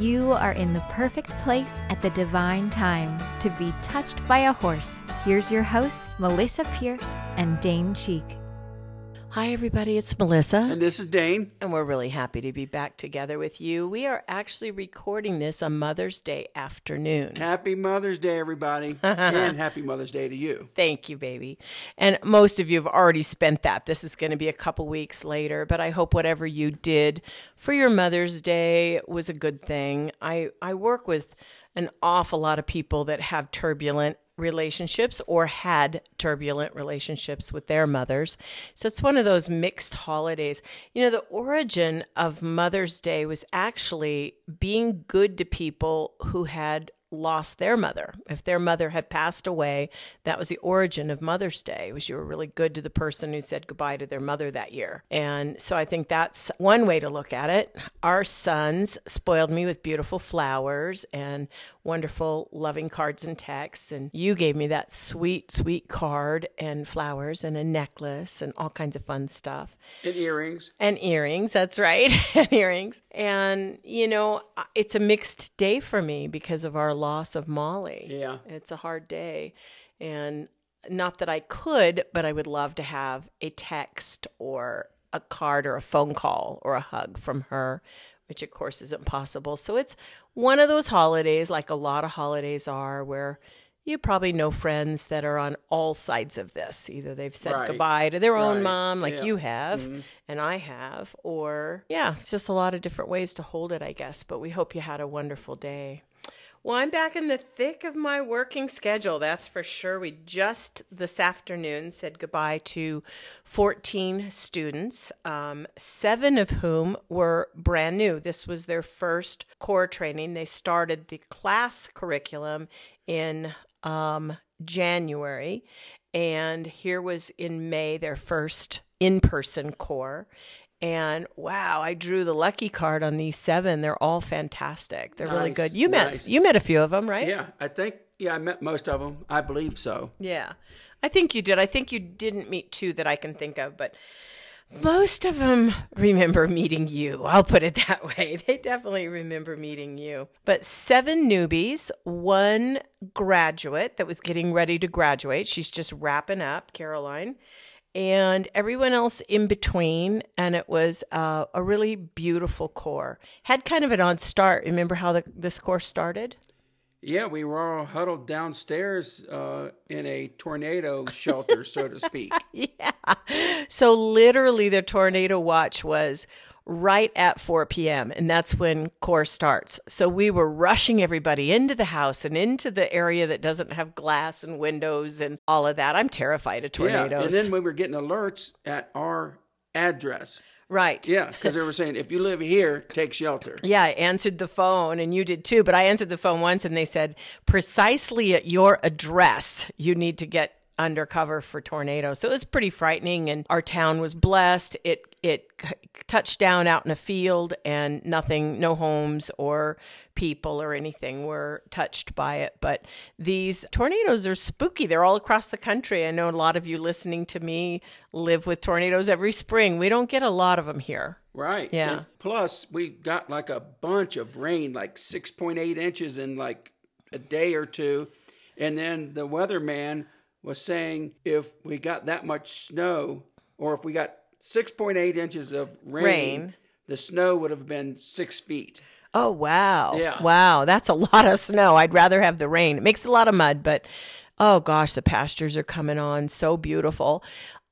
You are in the perfect place at the divine time to be touched by a horse. Here's your hosts, Melisa Pierce and Dane Cheek. Hi, everybody. It's Melisa. And this is Dane. And we're really happy to be back together with you. We are actually recording this on Mother's Day afternoon. Happy Mother's Day, everybody. and happy Mother's Day to you. Thank you, baby. And most of you have already spent that. This is going to be a couple weeks later, but I hope whatever you did for your Mother's Day was a good thing. I, I work with an awful lot of people that have turbulent relationships or had turbulent relationships with their mothers. So it's one of those mixed holidays. You know, the origin of Mother's Day was actually being good to people who had lost their mother. If their mother had passed away, that was the origin of Mother's Day. Was you were really good to the person who said goodbye to their mother that year. And so I think that's one way to look at it. Our sons spoiled me with beautiful flowers and wonderful loving cards and texts and you gave me that sweet sweet card and flowers and a necklace and all kinds of fun stuff. And earrings. And earrings, that's right. and earrings. And you know, it's a mixed day for me because of our loss of Molly. Yeah. It's a hard day. And not that I could, but I would love to have a text or a card or a phone call or a hug from her, which of course isn't possible. So it's one of those holidays, like a lot of holidays are, where you probably know friends that are on all sides of this. Either they've said Right. goodbye to their own mom, like Yeah. Mm-hmm. you have, and I have, or yeah, it's just a lot of different ways to hold it, I guess. But we hope you had a wonderful day. Well, I'm back in the thick of my working schedule, that's for sure. We just this afternoon said goodbye to 14 students, um, seven of whom were brand new. This was their first core training. They started the class curriculum in um, January, and here was in May their first in person core. And wow, I drew the lucky card on these seven. They're all fantastic. They're really good. You nice. met you met a few of them, right? Yeah, I think, yeah, I met most of them. I believe so. Yeah. I think you did. I think you didn't meet two that I can think of, but most of them remember meeting you. I'll put it that way. They definitely remember meeting you. But seven newbies, one graduate that was getting ready to graduate. She's just wrapping up, Caroline, and everyone else in between. And it was uh, a really beautiful core. Had kind of an odd start. Remember how the, this course started? Yeah, we were all huddled downstairs uh, in a tornado shelter, so to speak. Yeah. So literally, the tornado watch was right at 4 p.m., and that's when core starts. So we were rushing everybody into the house and into the area that doesn't have glass and windows and all of that. I'm terrified of tornadoes. Yeah, and then we were getting alerts at our address. right. Yeah, because they were saying, if you live here, take shelter. Yeah, I answered the phone and you did too, but I answered the phone once and they said, precisely at your address, you need to get undercover for tornadoes. So it was pretty frightening and our town was blessed. It it touched down out in a field and nothing no homes or people or anything were touched by it, but these tornadoes are spooky. They're all across the country. I know a lot of you listening to me live with tornadoes every spring. We don't get a lot of them here. Right. Yeah. And plus, we got like a bunch of rain, like 6.8 inches in like a day or two. And then the weatherman was saying if we got that much snow, or if we got 6.8 inches of rain, Rain. the snow would have been six feet. Oh wow. Yeah. Wow, that's a lot of snow. I'd rather have the rain. It makes a lot of mud, but oh gosh, the pastures are coming on so beautiful.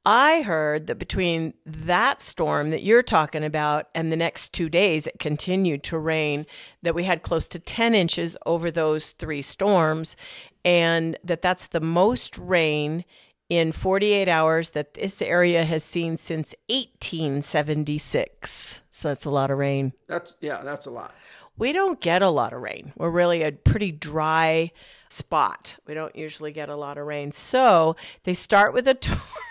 I heard that between that storm that you're talking about and the next two days it continued to rain, that we had close to 10 inches over those three storms, and that that's the most rain in 48 hours that this area has seen since 1876. So that's a lot of rain. That's, yeah, that's a lot. We don't get a lot of rain. We're really a pretty dry spot. We don't usually get a lot of rain. So they start with a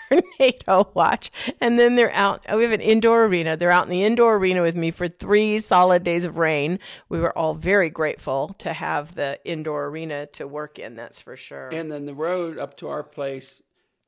tornado watch and then they're out. We have an indoor arena. They're out in the indoor arena with me for three solid days of rain. We were all very grateful to have the indoor arena to work in, that's for sure. And then the road up to our place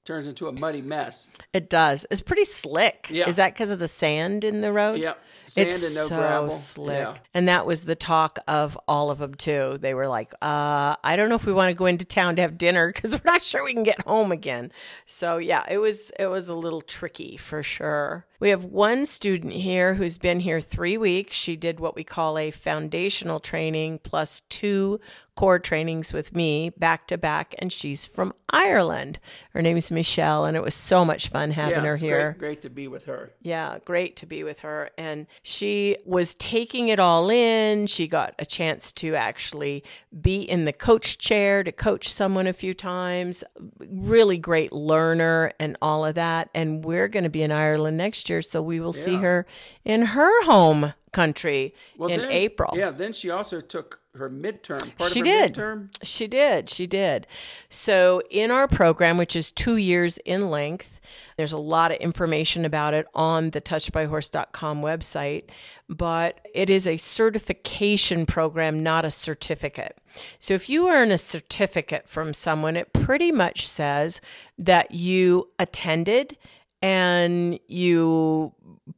turns into a muddy mess. It does. It's pretty slick. Yeah. Is that because of the sand in the road? Yep. Sand it's and no so gravel. slick. Yeah. And that was the talk of all of them too. They were like, uh, I don't know if we want to go into town to have dinner because we're not sure we can get home again. So yeah, it was it was a little tricky for sure. We have one student here who's been here three weeks. She did what we call a foundational training plus two core trainings with me back to back, and she's from Ireland. Her name is Michelle, and it was so much fun having yeah, her here. Great, great to be with her. Yeah, great to be with her. And she was taking it all in. She got a chance to actually be in the coach chair to coach someone a few times. Really great learner and all of that. And we're going to be in Ireland next year, so we will see her in her home country in then- April. Yeah, then she also took her midterm. Part She of her did. midterm. She did. She did. So, in our program, which is two years in length, there's a lot of information about it on the touchedbyhorse.com website, but it is a certification program, not a certificate. So, if you earn a certificate from someone, it pretty much says that you attended and you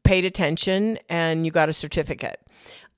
paid attention and you got a certificate.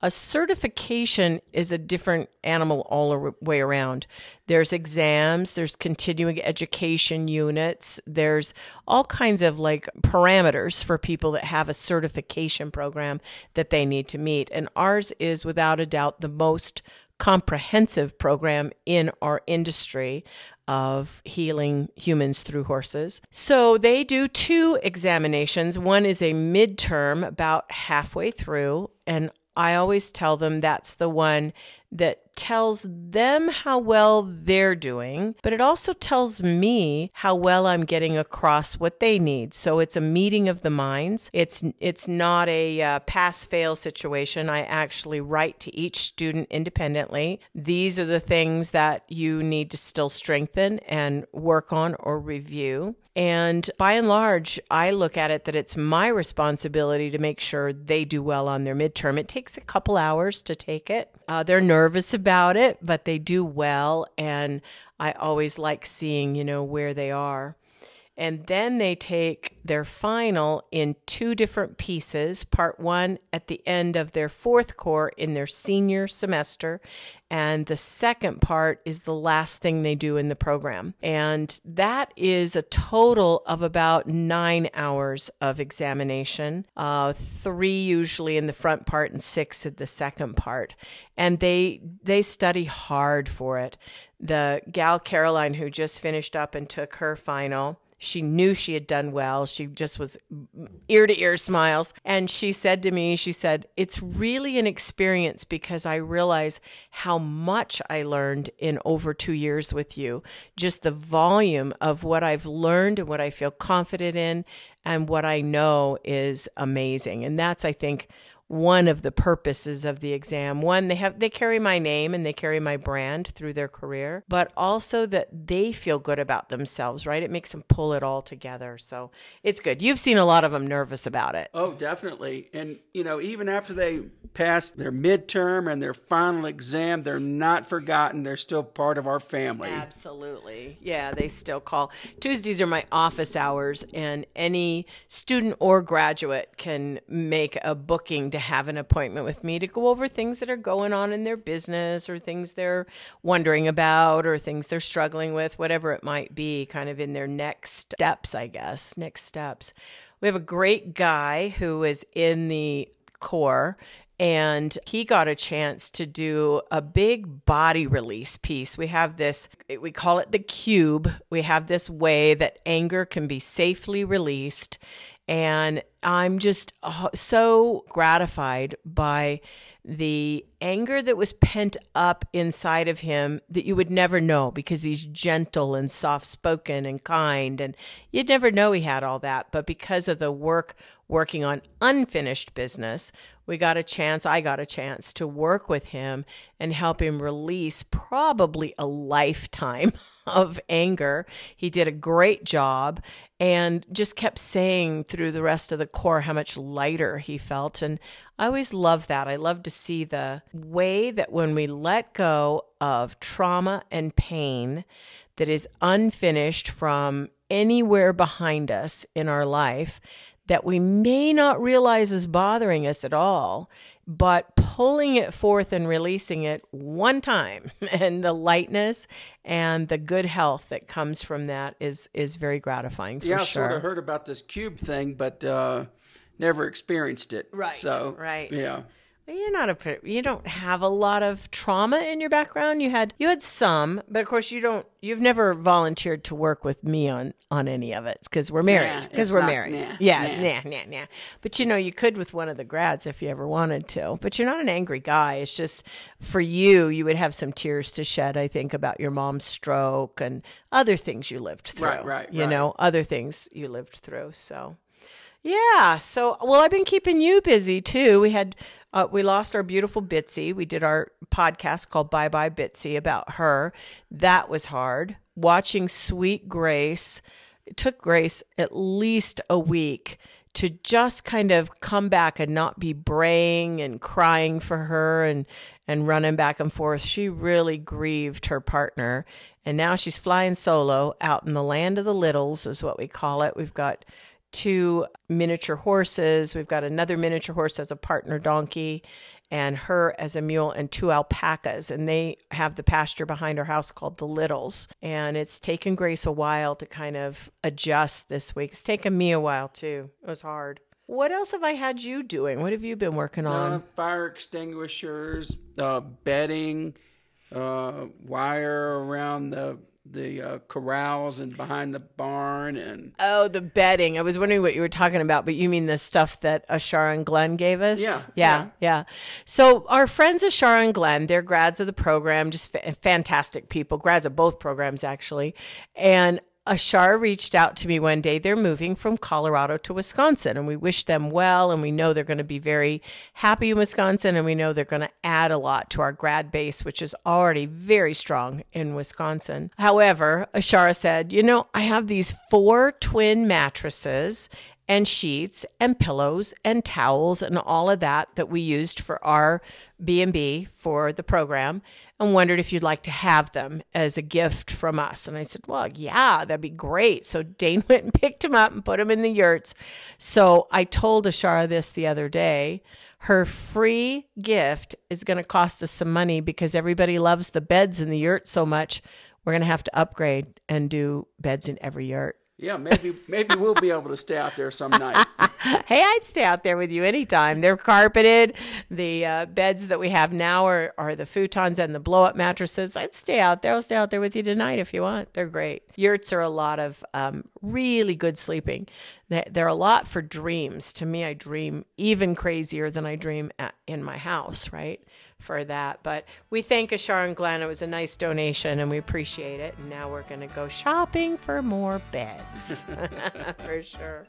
A certification is a different animal all the way around. There's exams, there's continuing education units, there's all kinds of like parameters for people that have a certification program that they need to meet. And ours is without a doubt the most comprehensive program in our industry of healing humans through horses. So they do two examinations. One is a midterm about halfway through, and I always tell them that's the one that tells them how well they're doing, but it also tells me how well I'm getting across what they need. So it's a meeting of the minds. It's it's not a uh, pass fail situation. I actually write to each student independently. These are the things that you need to still strengthen and work on or review. And by and large, I look at it that it's my responsibility to make sure they do well on their midterm. It takes a couple hours to take it. Uh, they're nervous about it, but they do well. And I always like seeing, you know, where they are. And then they take their final in two different pieces. Part one at the end of their fourth core in their senior semester. And the second part is the last thing they do in the program. And that is a total of about nine hours of examination, uh, three usually in the front part and six in the second part. And they they study hard for it. The gal Caroline who just finished up and took her final she knew she had done well. She just was ear to ear smiles. And she said to me, she said, It's really an experience because I realize how much I learned in over two years with you. Just the volume of what I've learned and what I feel confident in and what I know is amazing. And that's, I think, one of the purposes of the exam one they have they carry my name and they carry my brand through their career but also that they feel good about themselves right it makes them pull it all together so it's good you've seen a lot of them nervous about it Oh, definitely. And, you know, even after they pass their midterm and their final exam, they're not forgotten. They're still part of our family. Absolutely. Yeah, they still call. Tuesdays are my office hours, and any student or graduate can make a booking to have an appointment with me to go over things that are going on in their business or things they're wondering about or things they're struggling with, whatever it might be, kind of in their next steps, I guess. Next steps. We have a great guy who is in the core and he got a chance to do a big body release piece. We have this, we call it the cube. We have this way that anger can be safely released. And I'm just uh, so gratified by the anger that was pent up inside of him that you would never know because he's gentle and soft spoken and kind. And you'd never know he had all that. But because of the work working on unfinished business, we got a chance, I got a chance to work with him and help him release probably a lifetime of anger. He did a great job and just kept saying through the rest of the core how much lighter he felt. And I always love that. I love to see the way that when we let go of trauma and pain, that is unfinished from anywhere behind us in our life that we may not realize is bothering us at all, but pulling it forth and releasing it one time and the lightness and the good health that comes from that is is very gratifying for yeah, I sure. sort of heard about this cube thing, but uh, never experienced it. Right, So right. Yeah. You're not a you don't have a lot of trauma in your background. You had you had some, but of course you don't. You've never volunteered to work with me on on any of it because we're married. Because it's we're not- married. nah, yes, nah. nah, nah, nah. But you know, you could with one of the grads if you ever wanted to. But you're not an angry guy. It's just for you, you would have some tears to shed. I think about your mom's stroke and other things you lived through. Right, right, You right. know, other things you lived through. So. Yeah. So, well, I've been keeping you busy too. We had, uh, we lost our beautiful Bitsy. We did our podcast called Bye Bye Bitsy about her. That was hard. Watching Sweet Grace, it took Grace at least a week to just kind of come back and not be braying and crying for her and and running back and forth. She really grieved her partner. And now she's flying solo out in the land of the littles is what we call it. We've got two miniature horses. We've got another miniature horse as a partner donkey, and her as a mule, and two alpacas. And they have the pasture behind our house called the Littles. And it's taken Grace a while to kind of adjust this week. It's taken me a while too. It was hard. What else have I had you doing? What have you been working on? Uh, fire extinguishers, uh, bedding, uh, wire around the the uh, corrals and behind the barn, and Oh, the bedding. I was wondering what you were talking about, but you mean the stuff that Ashara and Glenn gave us? Yeah, Yeah. Yeah. So our friends Ashara and Glenn, they're grads of the program, just fa- fantastic people, grads of both programs actually. And Ashara reached out to me one day. They're moving from Colorado to Wisconsin, and we wish them well. And we know they're going to be very happy in Wisconsin, and we know they're going to add a lot to our grad base, which is already very strong in Wisconsin. However, Ashara said, You know, I have these four twin mattresses and sheets and pillows and towels and all of that that we used for our B&B for the program and wondered if you'd like to have them as a gift from us. And I said, "Well, yeah, that'd be great." So Dane went and picked them up and put them in the yurts. So I told Ashara this the other day. Her free gift is going to cost us some money because everybody loves the beds in the yurt so much. We're going to have to upgrade and do beds in every yurt. Yeah, maybe maybe we'll be able to stay out there some night. hey, I'd stay out there with you anytime. They're carpeted. The uh, beds that we have now are, are the futons and the blow up mattresses. I'd stay out there. I'll stay out there with you tonight if you want. They're great. Yurts are a lot of um, really good sleeping. They- They're a lot for dreams. To me, I dream even crazier than I dream at, in my house, right? For that. But we thank Ashara and Glenn. It was a nice donation and we appreciate it. And now we're going to go shopping for more beds. for sure.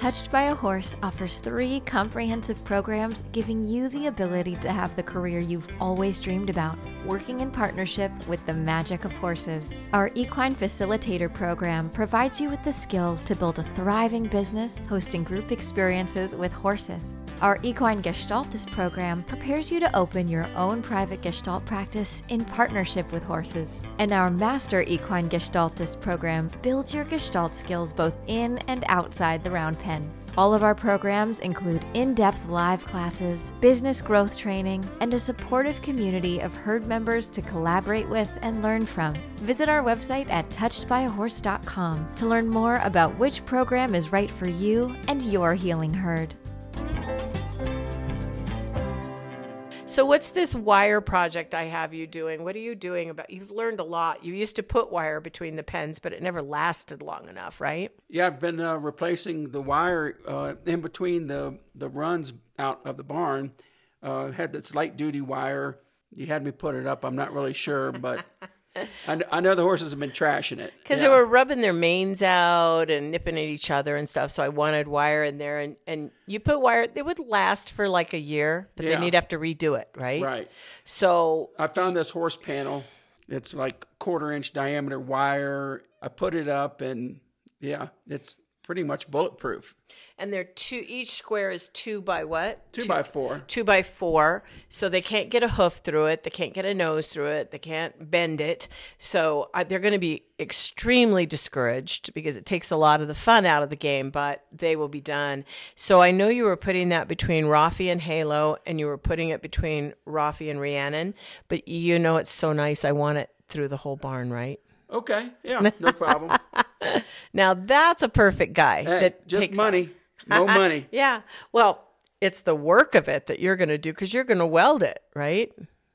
Touched by a Horse offers three comprehensive programs giving you the ability to have the career you've always dreamed about, working in partnership with the magic of horses. Our Equine Facilitator program provides you with the skills to build a thriving business hosting group experiences with horses. Our Equine Gestaltist program prepares you to open your own private Gestalt practice in partnership with horses. And our Master Equine Gestaltist program builds your Gestalt skills both in and outside the round pen. All of our programs include in depth live classes, business growth training, and a supportive community of herd members to collaborate with and learn from. Visit our website at touchedbyahorse.com to learn more about which program is right for you and your healing herd. So what's this wire project I have you doing? What are you doing about you've learned a lot. You used to put wire between the pens, but it never lasted long enough, right? Yeah, I've been uh, replacing the wire uh, in between the the runs out of the barn. Uh, had this light duty wire. You had me put it up. I'm not really sure, but I, I know the horses have been trashing it Because Yeah. they were rubbing their manes out and nipping at each other and stuff. So I wanted wire in there, and and you put wire. They would last for like a year, but Yeah. then you'd have to redo it, right? right. So I found this horse panel. It's like quarter inch diameter wire. I put it up, and yeah, it's pretty much bulletproof. And they're two. Each square is two by what? Two, by four. Two by four. So they can't get a hoof through it. They can't get a nose through it. They can't bend it. So uh, they're going to be extremely discouraged because it takes a lot of the fun out of the game. But they will be done. So I know you were putting that between Rafi and Halo, and you were putting it between Rafi and Rhiannon. But you know it's so nice. I want it through the whole barn, right? Okay, yeah, no problem. Now that's a perfect guy. Hey, that just takes money, no money. Yeah. Well, it's the work of it that you're going to do because you're going to weld it, right?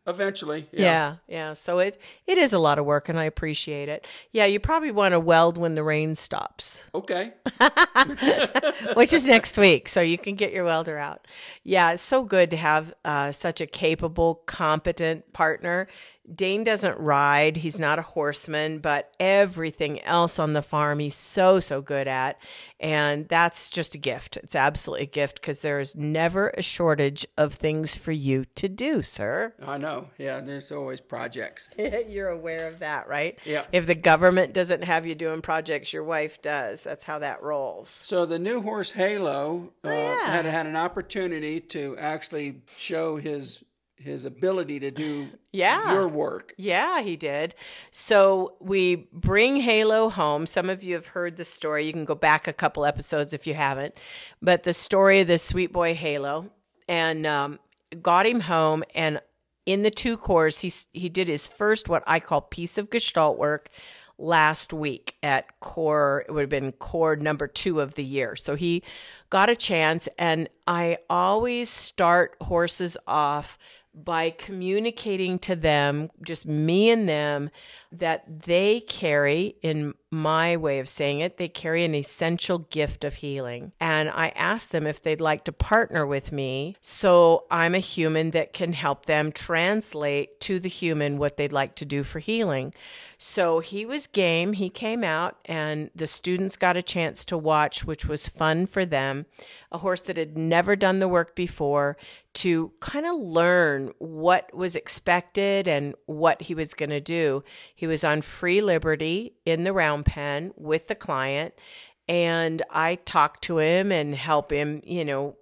Eventually, yeah. Yeah. yeah. So it it is a lot of work, and I appreciate it. Yeah, you probably want to weld when the rain stops, Okay. which is next week, so you can get your welder out. Yeah, it's so good to have uh, such a capable, competent partner. Dane doesn't ride; he's not a horseman, but everything else on the farm he's so so good at, and that's just a gift. It's absolutely a gift because there is never a shortage of things for you to do, sir. I know. Yeah, there's always projects. You're aware of that, right? Yeah. If the government doesn't have you doing projects, your wife does. That's how that rolls. So the new horse Halo uh, Oh, yeah. had had an opportunity to actually show his his ability to do Yeah. your work. Yeah, he did. So we bring Halo home. Some of you have heard the story. You can go back a couple episodes if you haven't. But the story of the sweet boy Halo and um, got him home. And in the two cores, he, he did his first, what I call piece of gestalt work last week at core it would have been core number two of the year so he got a chance and i always start horses off by communicating to them, just me and them, that they carry, in my way of saying it, they carry an essential gift of healing. And I asked them if they'd like to partner with me so I'm a human that can help them translate to the human what they'd like to do for healing. So he was game. He came out, and the students got a chance to watch, which was fun for them. A horse that had never done the work before to kind of learn what was expected and what he was going to do. He was on free liberty in the round pen with the client. And I talk to him and help him, you know,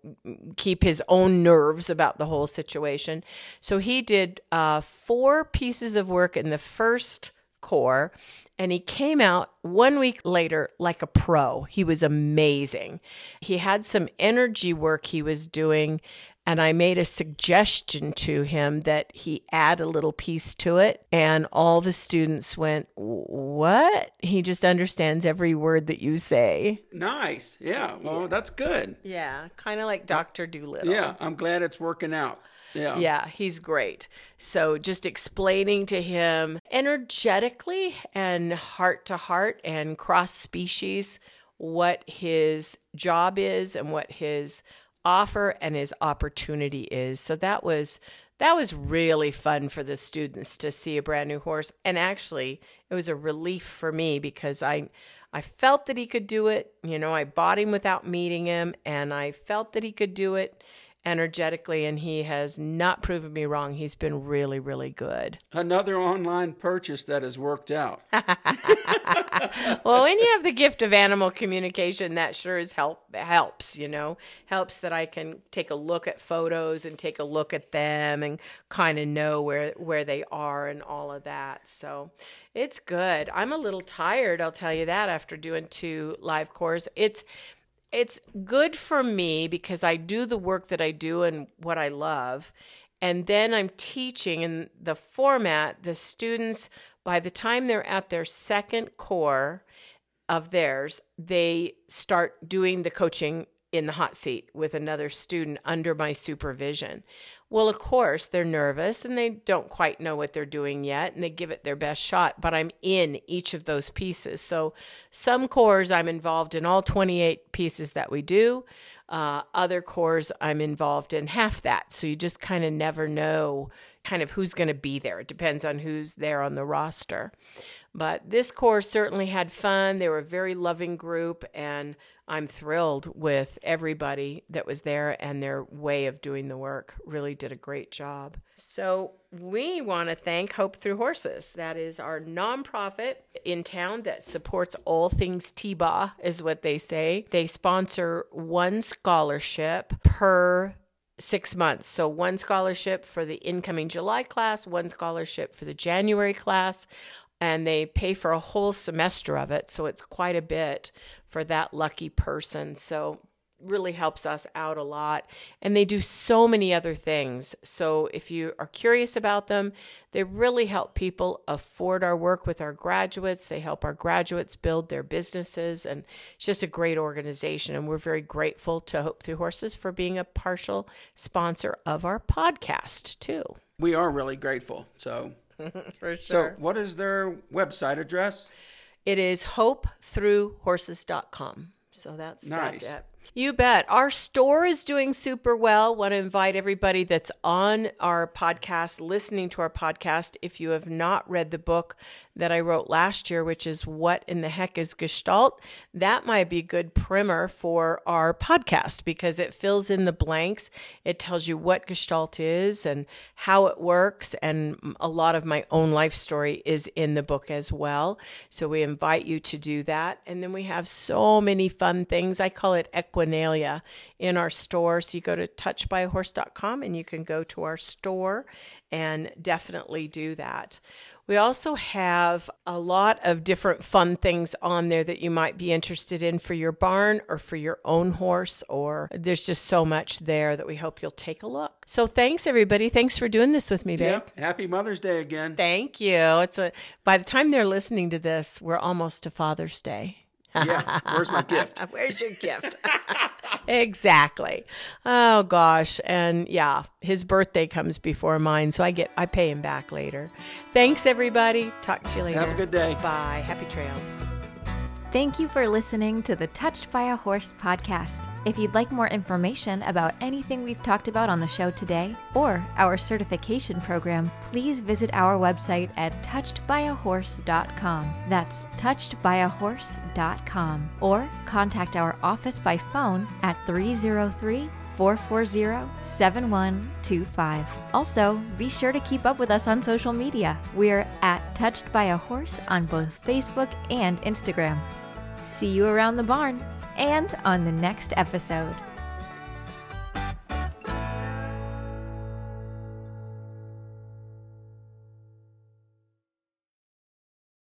keep his own nerves about the whole situation. So he did uh, four pieces of work in the first core and he came out one week later like a pro. He was amazing. He had some energy work he was doing and I made a suggestion to him that he add a little piece to it. And all the students went, What? He just understands every word that you say. Nice. Yeah. Well, that's good. Yeah, kind of like Dr. Dolittle. Yeah, I'm glad it's working out. Yeah. Yeah, he's great. So just explaining to him energetically and heart to heart and cross species what his job is and what his offer and his opportunity is. So that was that was really fun for the students to see a brand new horse and actually it was a relief for me because I I felt that he could do it. You know, I bought him without meeting him and I felt that he could do it energetically and he has not proven me wrong. He's been really really good. Another online purchase that has worked out. well, when you have the gift of animal communication, that sure is help helps, you know. Helps that I can take a look at photos and take a look at them and kind of know where where they are and all of that. So, it's good. I'm a little tired, I'll tell you that after doing two live cores. It's it's good for me because I do the work that I do and what I love. And then I'm teaching in the format, the students, by the time they're at their second core of theirs, they start doing the coaching in the hot seat with another student under my supervision. Well, of course, they're nervous and they don't quite know what they're doing yet, and they give it their best shot, but I'm in each of those pieces. So, some cores I'm involved in all 28 pieces that we do. Uh, other cores I'm involved in half that. So, you just kind of never know, kind of who's going to be there. It depends on who's there on the roster. But this course certainly had fun. They were a very loving group, and I'm thrilled with everybody that was there and their way of doing the work. Really did a great job. So, we want to thank Hope Through Horses. That is our nonprofit in town that supports all things T-BAH, is what they say. They sponsor one scholarship per six months. So, one scholarship for the incoming July class, one scholarship for the January class and they pay for a whole semester of it. So it's quite a bit for that lucky person. So really helps us out a lot. And they do so many other things. So if you are curious about them, they really help people afford our work with our graduates. They help our graduates build their businesses. And it's just a great organization. And we're very grateful to Hope Through Horses for being a partial sponsor of our podcast, too. We are really grateful. So For So, what is their website address? It is hopethroughhorses.com. So that's Nice. that's it. You bet. Our store is doing super well. Want to invite everybody that's on our podcast, listening to our podcast, if you have not read the book that I wrote last year, which is What in the Heck is Gestalt, that might be a good primer for our podcast because it fills in the blanks. It tells you what Gestalt is and how it works. And a lot of my own life story is in the book as well. So we invite you to do that. And then we have so many fun things. I call it Equinalia in our store. So you go to touchbyhorse.com and you can go to our store and definitely do that. We also have a lot of different fun things on there that you might be interested in for your barn or for your own horse, or there's just so much there that we hope you'll take a look. So thanks everybody. Thanks for doing this with me, babe. Yep. Happy Mother's Day again. Thank you. It's a by the time they're listening to this, we're almost to Father's Day. Yeah. Where's my gift? Where's your gift? exactly. Oh gosh, and yeah, his birthday comes before mine, so I get I pay him back later. Thanks everybody. Talk to you later. Have a good day. Bye. Happy trails. Thank you for listening to the Touched by a Horse podcast. If you'd like more information about anything we've talked about on the show today or our certification program, please visit our website at touchedbyahorse.com. That's touchedbyahorse.com. Or contact our office by phone at 303 440 7125. Also, be sure to keep up with us on social media. We're at Touched by a Horse on both Facebook and Instagram. See you around the barn and on the next episode.